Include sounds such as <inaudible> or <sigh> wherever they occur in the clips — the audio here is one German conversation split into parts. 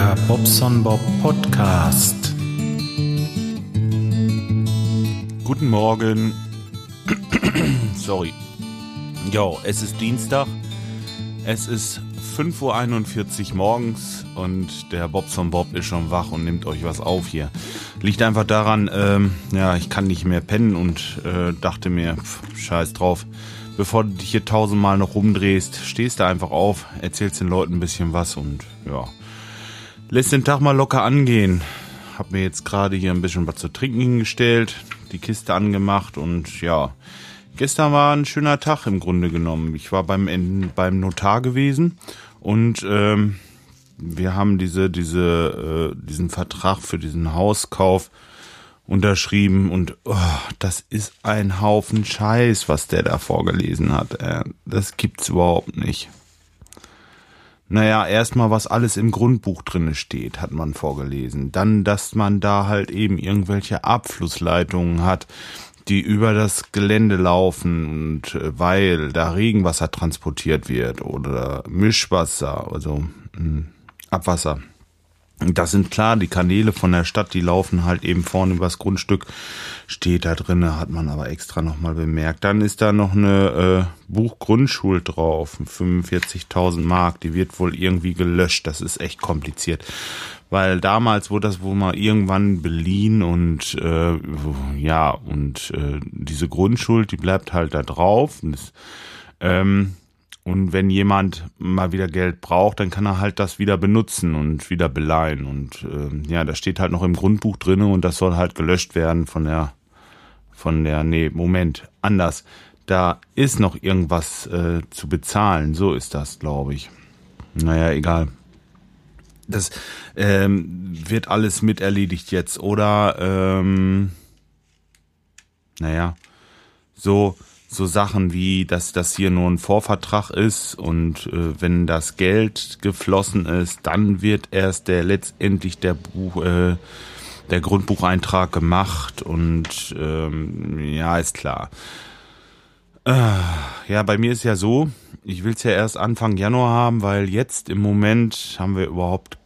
Der Bobson Bob Podcast. Guten Morgen. <clears throat> Sorry. Jo, es ist Dienstag. Es ist 5.41 Uhr morgens und der Bobson Bob ist schon wach und nimmt euch was auf hier. Liegt einfach daran, ähm, ja, ich kann nicht mehr pennen und äh, dachte mir, pff, scheiß drauf. Bevor du dich hier tausendmal noch rumdrehst, stehst du einfach auf, erzählst den Leuten ein bisschen was und ja, lässt den Tag mal locker angehen. Hab mir jetzt gerade hier ein bisschen was zu trinken hingestellt, die Kiste angemacht und ja, gestern war ein schöner Tag im Grunde genommen. Ich war beim, beim Notar gewesen und ähm, wir haben diese, diese, äh, diesen Vertrag für diesen Hauskauf unterschrieben und oh, das ist ein Haufen Scheiß, was der da vorgelesen hat. Äh, das gibt's überhaupt nicht. Naja, erstmal, was alles im Grundbuch drinne steht, hat man vorgelesen. Dann, dass man da halt eben irgendwelche Abflussleitungen hat, die über das Gelände laufen und äh, weil da Regenwasser transportiert wird oder Mischwasser, also mh, hm, Abwasser. Das sind klar, die Kanäle von der Stadt, die laufen halt eben vorne übers Grundstück, steht da drinne, hat man aber extra nochmal bemerkt. Dann ist da noch eine äh, Buchgrundschuld drauf, 45.000 Mark, die wird wohl irgendwie gelöscht, das ist echt kompliziert. Weil damals wurde das wohl mal irgendwann beliehen und äh, ja, und äh, diese Grundschuld, die bleibt halt da drauf. Und das, ähm, und wenn jemand mal wieder Geld braucht, dann kann er halt das wieder benutzen und wieder beleihen. Und äh, ja, das steht halt noch im Grundbuch drinne und das soll halt gelöscht werden von der, von der, nee, Moment, anders. Da ist noch irgendwas äh, zu bezahlen. So ist das, glaube ich. Naja, egal. Das ähm, wird alles mit erledigt jetzt. Oder, ähm, naja, so so Sachen wie, dass das hier nur ein Vorvertrag ist und äh, wenn das Geld geflossen ist, dann wird erst der letztendlich der Buch, äh, der Grundbucheintrag gemacht und ähm, ja, ist klar. Äh, ja, bei mir ist ja so, ich will es ja erst Anfang Januar haben, weil jetzt im Moment haben wir überhaupt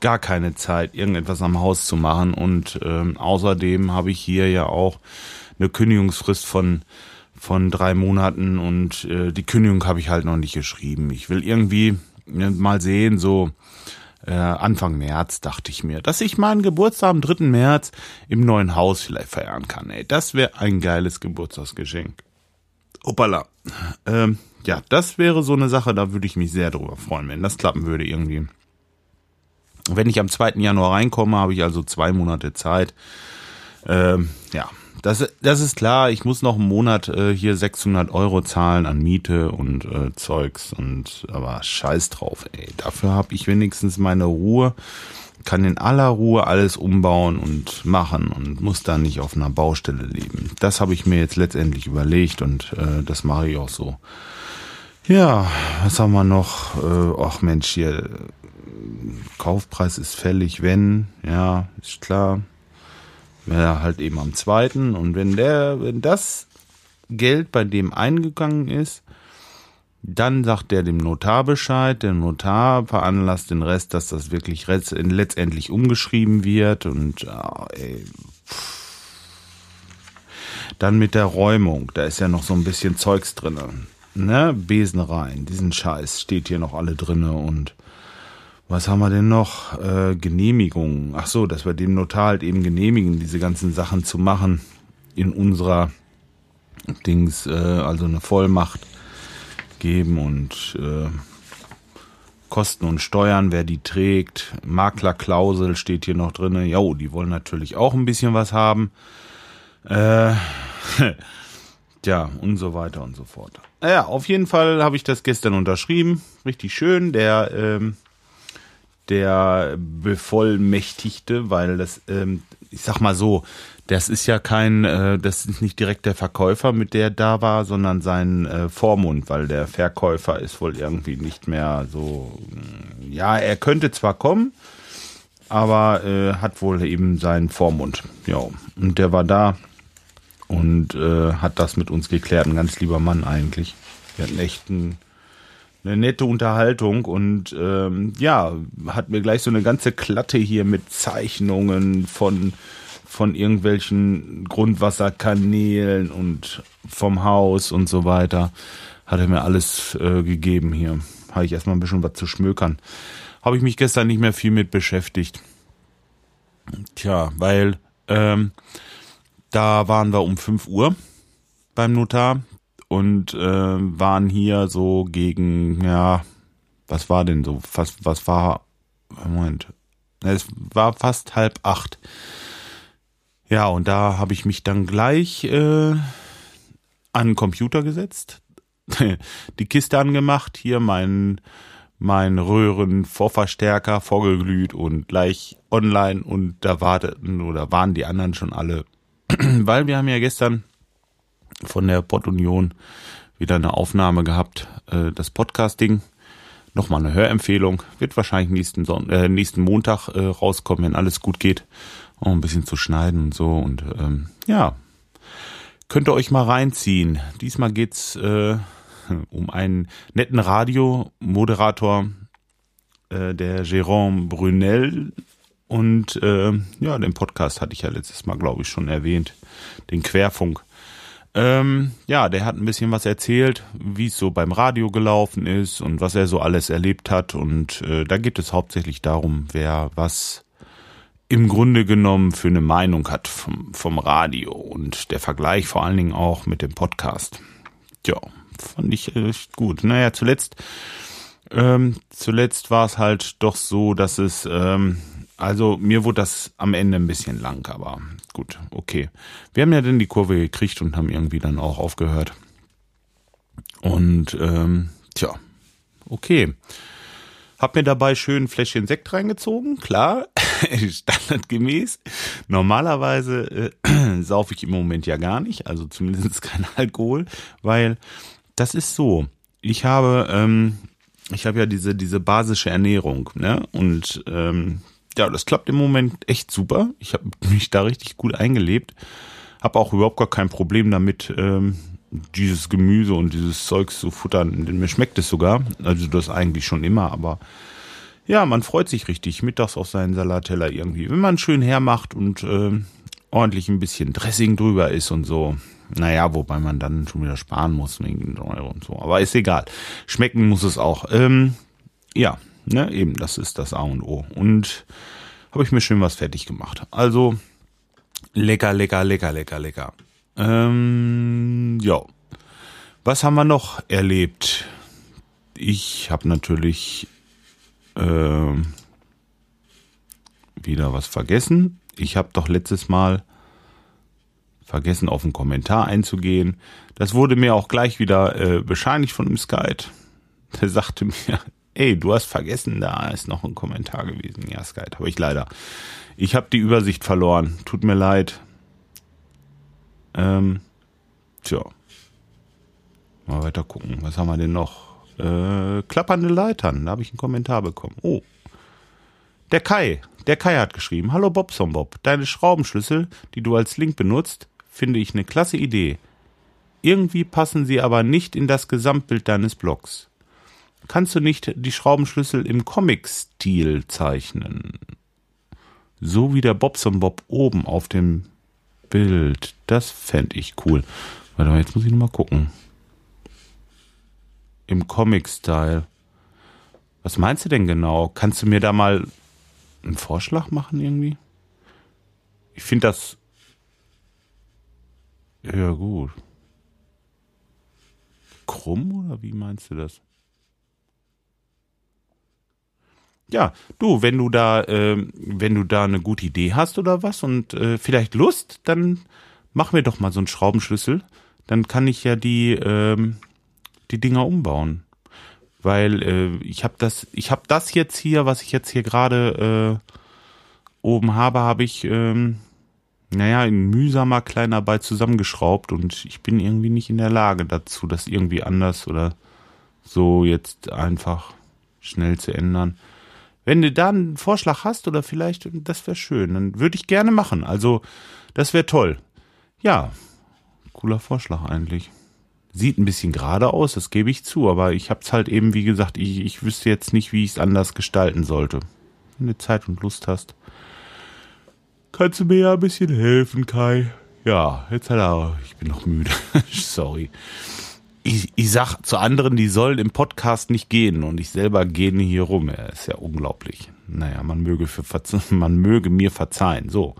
gar keine Zeit, irgendetwas am Haus zu machen und ähm, außerdem habe ich hier ja auch eine Kündigungsfrist von von drei Monaten und äh, die Kündigung habe ich halt noch nicht geschrieben. Ich will irgendwie äh, mal sehen, so äh, Anfang März dachte ich mir, dass ich meinen Geburtstag am 3. März im neuen Haus vielleicht feiern kann. Ey, das wäre ein geiles Geburtstagsgeschenk. Hoppala. Ähm, ja, das wäre so eine Sache, da würde ich mich sehr drüber freuen, wenn das klappen würde irgendwie. Wenn ich am 2. Januar reinkomme, habe ich also zwei Monate Zeit. Ähm, ja, das, das ist klar. Ich muss noch einen Monat äh, hier 600 Euro zahlen an Miete und äh, Zeugs und aber scheiß drauf, ey. Dafür habe ich wenigstens meine Ruhe, kann in aller Ruhe alles umbauen und machen und muss dann nicht auf einer Baustelle leben. Das habe ich mir jetzt letztendlich überlegt und äh, das mache ich auch so. Ja, was haben wir noch? Äh, ach Mensch, hier Kaufpreis ist fällig, wenn, ja, ist klar. Ja, halt eben am zweiten. Und wenn der, wenn das Geld bei dem eingegangen ist, dann sagt der dem Notar Bescheid. Der Notar veranlasst den Rest, dass das wirklich letztendlich umgeschrieben wird. Und oh, ey, dann mit der Räumung, da ist ja noch so ein bisschen Zeugs drinne. Ne? Besen rein, diesen Scheiß steht hier noch alle drinne und was haben wir denn noch? Äh, Genehmigungen. Ach so, dass wir dem Notar halt eben genehmigen, diese ganzen Sachen zu machen in unserer Dings, äh, also eine Vollmacht geben und äh, Kosten und Steuern, wer die trägt. Maklerklausel steht hier noch drinne. Jo, die wollen natürlich auch ein bisschen was haben. Äh, <laughs> ja, und so weiter und so fort. Naja, auf jeden Fall habe ich das gestern unterschrieben. Richtig schön. Der ähm, der Bevollmächtigte, weil das, ähm, ich sag mal so, das ist ja kein, äh, das ist nicht direkt der Verkäufer, mit der da war, sondern sein äh, Vormund, weil der Verkäufer ist wohl irgendwie nicht mehr so, ja, er könnte zwar kommen, aber äh, hat wohl eben seinen Vormund. Ja, und der war da und hat das mit uns geklärt. Ein ganz lieber Mann eigentlich. Wir hatten echt ein eine nette Unterhaltung und ähm, ja, hat mir gleich so eine ganze Klatte hier mit Zeichnungen von von irgendwelchen Grundwasserkanälen und vom Haus und so weiter. Hat er mir alles äh, gegeben hier. Habe ich erstmal ein bisschen was zu schmökern. Habe ich mich gestern nicht mehr viel mit beschäftigt. Tja, weil ähm, da waren wir um 5 Uhr beim Notar und äh, waren hier so gegen, ja, was war denn so? Was, was war, Moment, es war fast halb acht. Ja, und da habe ich mich dann gleich äh, an den Computer gesetzt, <laughs> die Kiste angemacht, hier mein, mein Röhren-Vorverstärker vorgeglüht und gleich online und da warteten oder waren die anderen schon alle. <clears throat> Weil wir haben ja gestern von der Pod-Union wieder eine Aufnahme gehabt, äh, das Podcasting. Nochmal eine Hörempfehlung. Wird wahrscheinlich nächsten, Son äh, nächsten Montag äh, rauskommen, wenn alles gut geht auch ein bisschen zu schneiden und so. Und ähm, ja, könnt ihr euch mal reinziehen. Diesmal geht's äh, um einen netten Radiomoderator, äh, der Jérôme Brunel. Und äh, ja, den Podcast hatte ich ja letztes Mal, glaube ich, schon erwähnt. Den Querfunk. Ähm, ja, der hat ein bisschen was erzählt, wie es so beim Radio gelaufen ist und was er so alles erlebt hat. Und äh, da geht es hauptsächlich darum, wer was im Grunde genommen für eine Meinung hat vom, vom Radio und der Vergleich vor allen Dingen auch mit dem Podcast. Ja, fand ich echt gut. Naja, zuletzt, ähm, zuletzt war es halt doch so, dass es, ähm, also mir wurde das am Ende ein bisschen lang, aber gut, okay. Wir haben ja dann die Kurve gekriegt und haben irgendwie dann auch aufgehört. Und ähm, tja, okay. Hab mir dabei schön ein Fläschchen Sekt reingezogen, klar, <laughs> standardgemäß. Normalerweise äh, <clears throat> saufe ich im Moment ja gar nicht, also zumindest kein Alkohol, weil das ist so. Ich habe, ähm, ich habe ja diese diese basische Ernährung, ne? Und ähm, ja, das klappt im Moment echt super. Ich habe mich da richtig gut eingelebt, habe auch überhaupt gar kein Problem damit. Ähm, dieses Gemüse und dieses Zeugs zu futtern. Mir schmeckt es sogar. Also das eigentlich schon immer, aber ja, man freut sich richtig mittags auf seinen Salatteller irgendwie. Wenn man schön hermacht und äh, ordentlich ein bisschen Dressing drüber ist und so. Naja, wobei man dann schon wieder sparen muss wegen Euro und so. Aber ist egal. Schmecken muss es auch. Ähm, ja, ne, eben, das ist das A und O. Und habe ich mir schön was fertig gemacht. Also lecker, lecker, lecker, lecker, lecker. Ähm, ja. Was haben wir noch erlebt? Ich habe natürlich äh, wieder was vergessen. Ich habe doch letztes Mal vergessen, auf einen Kommentar einzugehen. Das wurde mir auch gleich wieder äh, bescheinigt von dem Skype. Der sagte mir, ey, du hast vergessen, da ist noch ein Kommentar gewesen. Ja, Skype, habe ich leider. Ich habe die Übersicht verloren. Tut mir leid. Ähm, tja. Mal weiter gucken. Was haben wir denn noch? Äh, klappernde Leitern. Da habe ich einen Kommentar bekommen. Oh. Der Kai. Der Kai hat geschrieben. Hallo Bobson Bob. Deine Schraubenschlüssel, die du als Link benutzt, finde ich eine klasse Idee. Irgendwie passen sie aber nicht in das Gesamtbild deines Blogs. Kannst du nicht die Schraubenschlüssel im Comic-Stil zeichnen? So wie der Bobson Bob oben auf dem Bild. Das fände ich cool. Warte mal, jetzt muss ich nochmal gucken. Im Comic-Style. Was meinst du denn genau? Kannst du mir da mal einen Vorschlag machen irgendwie? Ich finde das. Ja, gut. Krumm oder wie meinst du das? Ja, du, wenn du da, äh, wenn du da eine gute Idee hast oder was und äh, vielleicht Lust, dann mach mir doch mal so einen Schraubenschlüssel. Dann kann ich ja die, ähm, die Dinger umbauen. Weil äh, ich habe das, ich habe das jetzt hier, was ich jetzt hier gerade äh, oben habe, habe ich, ähm, naja, in mühsamer Kleinarbeit zusammengeschraubt und ich bin irgendwie nicht in der Lage dazu, das irgendwie anders oder so jetzt einfach schnell zu ändern. Wenn du da einen Vorschlag hast oder vielleicht, das wäre schön, dann würde ich gerne machen. Also, das wäre toll. Ja, cooler Vorschlag eigentlich. Sieht ein bisschen gerade aus, das gebe ich zu, aber ich habe es halt eben, wie gesagt, ich, ich wüsste jetzt nicht, wie ich es anders gestalten sollte. Wenn du Zeit und Lust hast, kannst du mir ja ein bisschen helfen, Kai. Ja, jetzt halt auch, ich bin noch müde. <laughs> Sorry. Ich, ich sag zu anderen, die sollen im Podcast nicht gehen und ich selber gehen hier rum. Ja, ist ja unglaublich. Naja, man möge, für, <laughs> man möge mir verzeihen. So.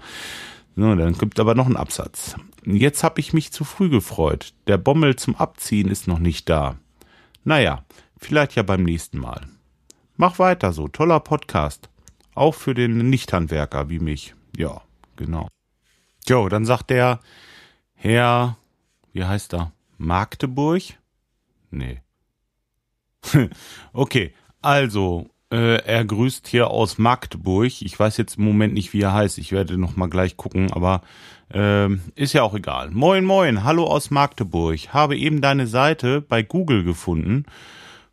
So, dann gibt aber noch ein Absatz. Jetzt habe ich mich zu früh gefreut. Der Bommel zum Abziehen ist noch nicht da. Naja, vielleicht ja beim nächsten Mal. Mach weiter so, toller Podcast. Auch für den Nichthandwerker wie mich. Ja, genau. Jo, dann sagt der Herr, wie heißt er? Magdeburg? Nee. <laughs> okay, also, äh, er grüßt hier aus Magdeburg. Ich weiß jetzt im Moment nicht, wie er heißt. Ich werde noch mal gleich gucken, aber äh, ist ja auch egal. Moin, moin, hallo aus Magdeburg. Habe eben deine Seite bei Google gefunden,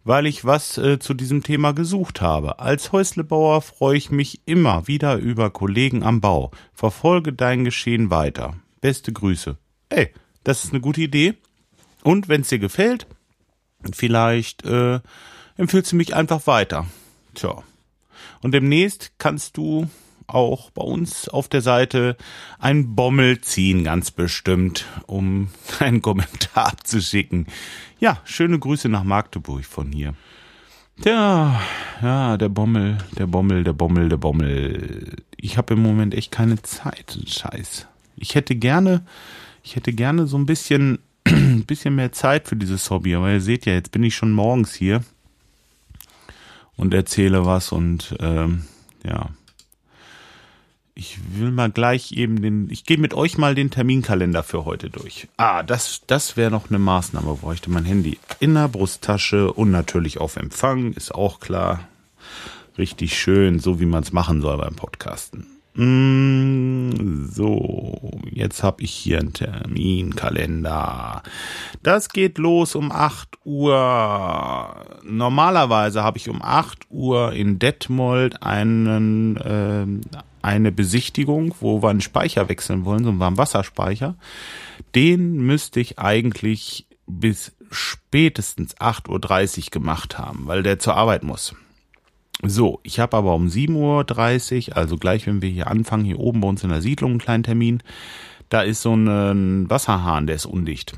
weil ich was äh, zu diesem Thema gesucht habe. Als Häuslebauer freue ich mich immer wieder über Kollegen am Bau. Verfolge dein Geschehen weiter. Beste Grüße. Ey, das ist eine gute Idee. Und wenn es dir gefällt, vielleicht äh, empfiehlst du mich einfach weiter. Tja. Und demnächst kannst du auch bei uns auf der Seite ein Bommel ziehen, ganz bestimmt, um <laughs> einen Kommentar abzuschicken. Ja, schöne Grüße nach Magdeburg von hier. Tja, ja, der Bommel, der Bommel, der Bommel, der Bommel. Ich habe im Moment echt keine Zeit. Scheiß. Ich hätte gerne, ich hätte gerne so ein bisschen, ein bisschen mehr Zeit für dieses Hobby. Aber ihr seht ja, jetzt bin ich schon morgens hier und erzähle was und ähm, ja. Ich will mal gleich eben den, ich gehe mit euch mal den Terminkalender für heute durch. Ah, das, das wäre noch eine Maßnahme, bräuchte mein Handy in der Brusttasche und natürlich auf Empfang, ist auch klar. Richtig schön, so wie man es machen soll beim Podcasten. Mm, so, jetzt habe ich hier einen Terminkalender. Das geht los um 8 Uhr. Normalerweise habe ich um 8 Uhr in Detmold einen, äh, eine Besichtigung, wo wir einen Speicher wechseln wollen, so einen Warmwasserspeicher. Den müsste ich eigentlich bis spätestens 8.30 Uhr gemacht haben, weil der zur Arbeit muss. So, ich habe aber um 7.30 Uhr, also gleich wenn wir hier anfangen, hier oben bei uns in der Siedlung einen kleinen Termin, da ist so ein Wasserhahn, der ist undicht.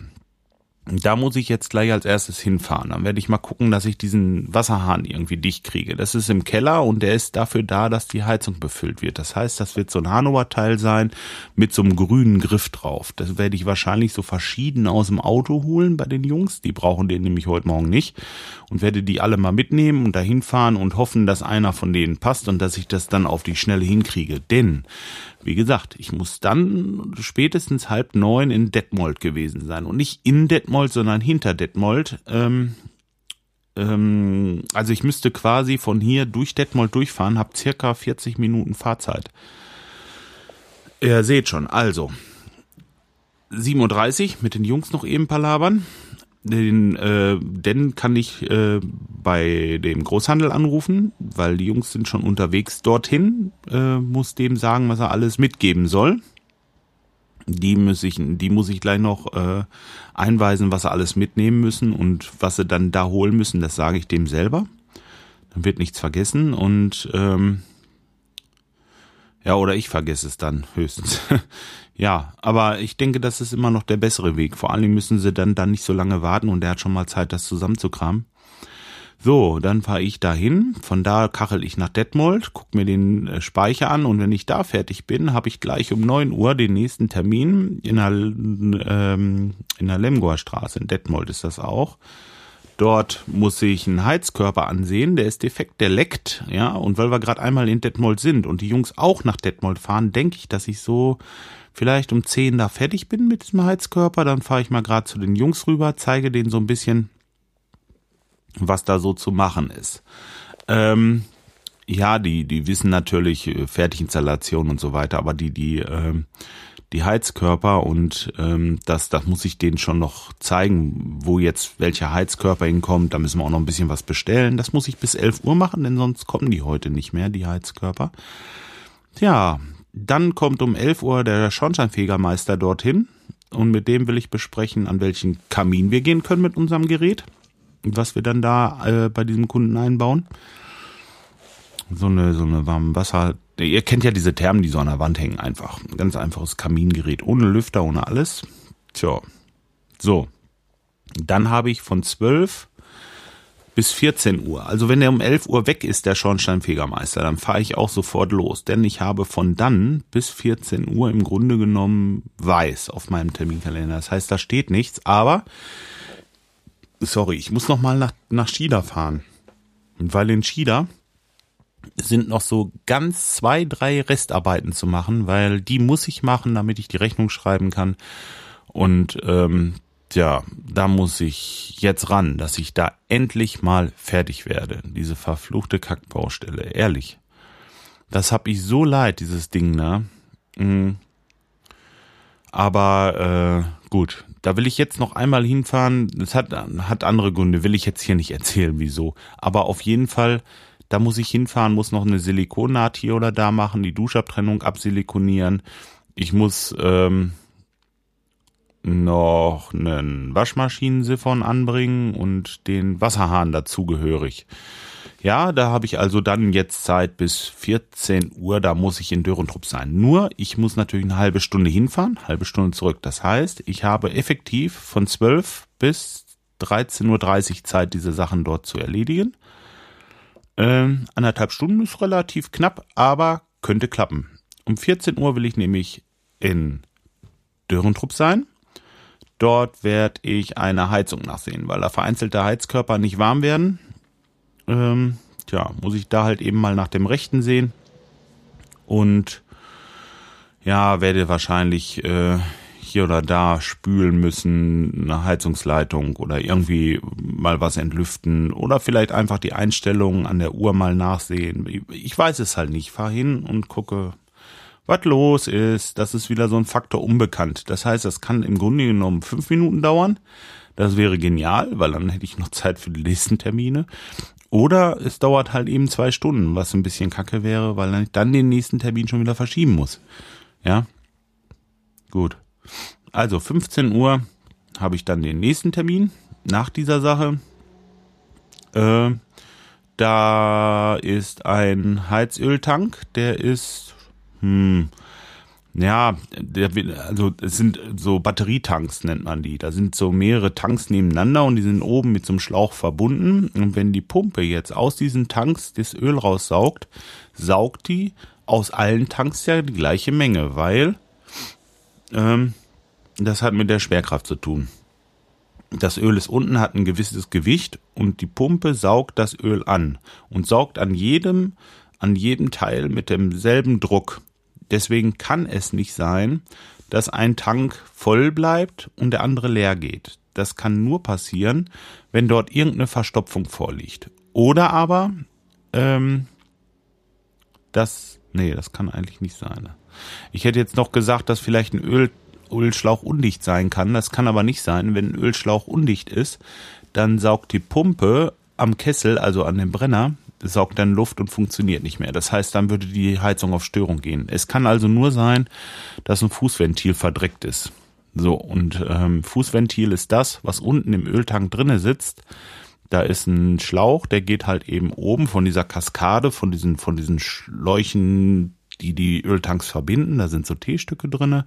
Da muss ich jetzt gleich als erstes hinfahren. Dann werde ich mal gucken, dass ich diesen Wasserhahn irgendwie dicht kriege. Das ist im Keller und der ist dafür da, dass die Heizung befüllt wird. Das heißt, das wird so ein Hanauer-Teil sein mit so einem grünen Griff drauf. Das werde ich wahrscheinlich so verschieden aus dem Auto holen bei den Jungs. Die brauchen den nämlich heute Morgen nicht. Und werde die alle mal mitnehmen und dahin fahren und hoffen, dass einer von denen passt und dass ich das dann auf die Schnelle hinkriege. Denn wie gesagt, ich muss dann spätestens halb neun in Detmold gewesen sein. Und nicht in Detmold, sondern hinter Detmold. Ähm, ähm, also ich müsste quasi von hier durch Detmold durchfahren, habe circa 40 Minuten Fahrzeit. Ihr seht schon, also 7.30 Uhr mit den Jungs noch eben palabern den, äh, denn kann ich äh, bei dem Großhandel anrufen, weil die Jungs sind schon unterwegs dorthin, äh, muss dem sagen, was er alles mitgeben soll. Die muss ich, die muss ich gleich noch äh, einweisen, was sie alles mitnehmen müssen und was sie dann da holen müssen, das sage ich dem selber. Dann wird nichts vergessen und ähm, ja, oder ich vergesse es dann höchstens. <laughs> ja, aber ich denke, das ist immer noch der bessere Weg. Vor allem müssen sie dann, dann nicht so lange warten und der hat schon mal Zeit, das zusammenzukramen. So, dann fahre ich dahin. Von da kachel ich nach Detmold, guck mir den äh, Speicher an und wenn ich da fertig bin, habe ich gleich um neun Uhr den nächsten Termin in der, ähm, in der Lemgoer Straße. In Detmold ist das auch. Dort muss ich einen Heizkörper ansehen, der ist defekt, der leckt, ja, und weil wir gerade einmal in Detmold sind und die Jungs auch nach Detmold fahren, denke ich, dass ich so vielleicht um 10 da fertig bin mit diesem Heizkörper, dann fahre ich mal gerade zu den Jungs rüber, zeige denen so ein bisschen, was da so zu machen ist. Ähm, ja, die, die wissen natürlich äh, Fertiginstallation und so weiter, aber die, die, ähm, die Heizkörper und ähm, das, das muss ich denen schon noch zeigen, wo jetzt welcher Heizkörper hinkommt. Da müssen wir auch noch ein bisschen was bestellen. Das muss ich bis 11 Uhr machen, denn sonst kommen die heute nicht mehr, die Heizkörper. Ja, dann kommt um 11 Uhr der Schornsteinfegermeister dorthin und mit dem will ich besprechen, an welchen Kamin wir gehen können mit unserem Gerät und was wir dann da äh, bei diesem Kunden einbauen. So eine, so eine warme Wasser. Ihr kennt ja diese Thermen, die so an der Wand hängen, einfach. Ein ganz einfaches Kamingerät, ohne Lüfter, ohne alles. Tja. So. Dann habe ich von 12 bis 14 Uhr. Also wenn der um 11 Uhr weg ist, der Schornsteinfegermeister, dann fahre ich auch sofort los. Denn ich habe von dann bis 14 Uhr im Grunde genommen weiß auf meinem Terminkalender. Das heißt, da steht nichts, aber sorry, ich muss noch mal nach, nach Schieder fahren. Weil in Schieder sind noch so ganz zwei, drei Restarbeiten zu machen, weil die muss ich machen, damit ich die Rechnung schreiben kann. Und ähm, Tja, da muss ich jetzt ran, dass ich da endlich mal fertig werde. Diese verfluchte Kackbaustelle, ehrlich. Das hab ich so leid, dieses Ding, ne? Mhm. Aber äh, gut, da will ich jetzt noch einmal hinfahren. Das hat, hat andere Gründe, will ich jetzt hier nicht erzählen, wieso. Aber auf jeden Fall, da muss ich hinfahren, muss noch eine Silikonnaht hier oder da machen, die Duschabtrennung absilikonieren. Ich muss ähm, noch einen Waschmaschinensiphon anbringen und den Wasserhahn dazugehörig. Ja, da habe ich also dann jetzt Zeit bis 14 Uhr, da muss ich in Dörrentrupp sein. Nur, ich muss natürlich eine halbe Stunde hinfahren, halbe Stunde zurück. Das heißt, ich habe effektiv von 12 bis 13.30 Uhr Zeit, diese Sachen dort zu erledigen. Ähm, anderthalb Stunden ist relativ knapp, aber könnte klappen. Um 14 Uhr will ich nämlich in Dörrentrupp sein. Dort werde ich eine Heizung nachsehen, weil da vereinzelte Heizkörper nicht warm werden. Ähm, tja, muss ich da halt eben mal nach dem Rechten sehen. Und ja, werde wahrscheinlich äh, hier oder da spülen müssen, eine Heizungsleitung oder irgendwie mal was entlüften oder vielleicht einfach die Einstellungen an der Uhr mal nachsehen. Ich weiß es halt nicht. Fahr hin und gucke, was los ist. Das ist wieder so ein Faktor unbekannt. Das heißt, das kann im Grunde genommen fünf Minuten dauern. Das wäre genial, weil dann hätte ich noch Zeit für die nächsten Termine. Oder es dauert halt eben zwei Stunden, was ein bisschen kacke wäre, weil ich dann den nächsten Termin schon wieder verschieben muss. Ja. Gut. Also 15 Uhr habe ich dann den nächsten Termin nach dieser Sache. Äh, da ist ein Heizöltank, der ist hm, ja, der, also es sind so Batterietanks nennt man die. Da sind so mehrere Tanks nebeneinander und die sind oben mit so einem Schlauch verbunden. Und wenn die Pumpe jetzt aus diesen Tanks das Öl raussaugt, saugt die aus allen Tanks ja die gleiche Menge, weil ähm, das hat mit der Schwerkraft zu tun. Das Öl ist unten, hat ein gewisses Gewicht und die Pumpe saugt das Öl an und saugt an jedem, an jedem Teil mit demselben Druck. Deswegen kann es nicht sein, dass ein Tank voll bleibt und der andere leer geht. Das kann nur passieren, wenn dort irgendeine Verstopfung vorliegt. Oder aber, ähm, das, nee, das kann eigentlich nicht sein. Ich hätte jetzt noch gesagt, dass vielleicht ein Öl, Ölschlauch undicht sein kann. Das kann aber nicht sein. Wenn ein Ölschlauch undicht ist, dann saugt die Pumpe am Kessel, also an dem Brenner, saugt dann Luft und funktioniert nicht mehr. Das heißt, dann würde die Heizung auf Störung gehen. Es kann also nur sein, dass ein Fußventil verdreckt ist. So, und ähm, Fußventil ist das, was unten im Öltank drinne sitzt. Da ist ein Schlauch, der geht halt eben oben von dieser Kaskade, von diesen, von diesen Schläuchen, die die Öltanks verbinden. Da sind so T-Stücke drinne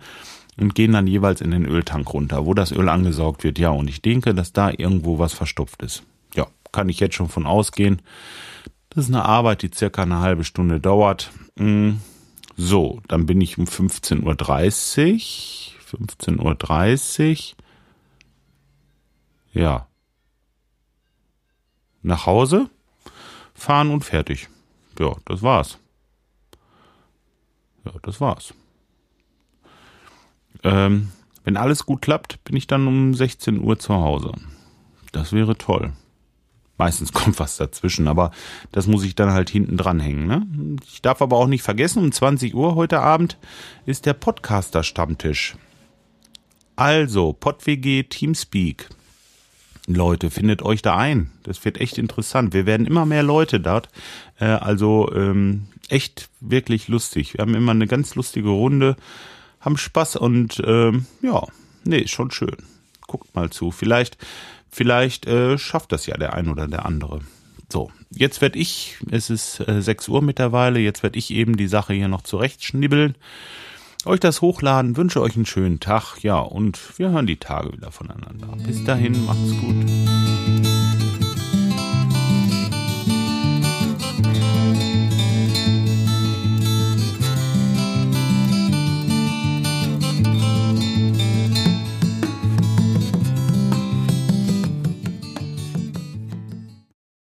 und gehen dann jeweils in den Öltank runter, wo das Öl angesaugt wird. Ja, und ich denke, dass da irgendwo was verstopft ist. Ja, kann ich jetzt schon von ausgehen. Das ist eine Arbeit, die circa eine halbe Stunde dauert. Mm, so, dann bin ich um 15.30 Uhr. 15.30 Uhr. Ja. Nach Hause, fahren und fertig. Ja, das war's. Ja, das war's. Ähm, wenn alles gut klappt, bin ich dann um 16 Uhr zu Hause. Das wäre toll. Meistens <laughs> kommt was dazwischen, aber das muss ich dann halt hinten dranhängen. Ne? Ich darf aber auch nicht vergessen, um 20 Uhr heute Abend ist der Podcaster-Stammtisch. Also, PodWG Teamspeak. Leute, findet euch da ein. Das wird echt interessant. Wir werden immer mehr Leute dort. Äh, also ähm, echt wirklich lustig. Wir haben immer eine ganz lustige Runde, haben Spaß und ähm, ja, Nee, ist schon schön. Guckt mal zu. Vielleicht, vielleicht äh, schafft das ja der ein oder der andere. So, jetzt werde ich, es ist äh, 6 Uhr mittlerweile, jetzt werde ich eben die Sache hier noch zurechtschnibbeln, euch das hochladen, wünsche euch einen schönen Tag, ja, und wir hören die Tage wieder voneinander. Bis dahin, macht's gut.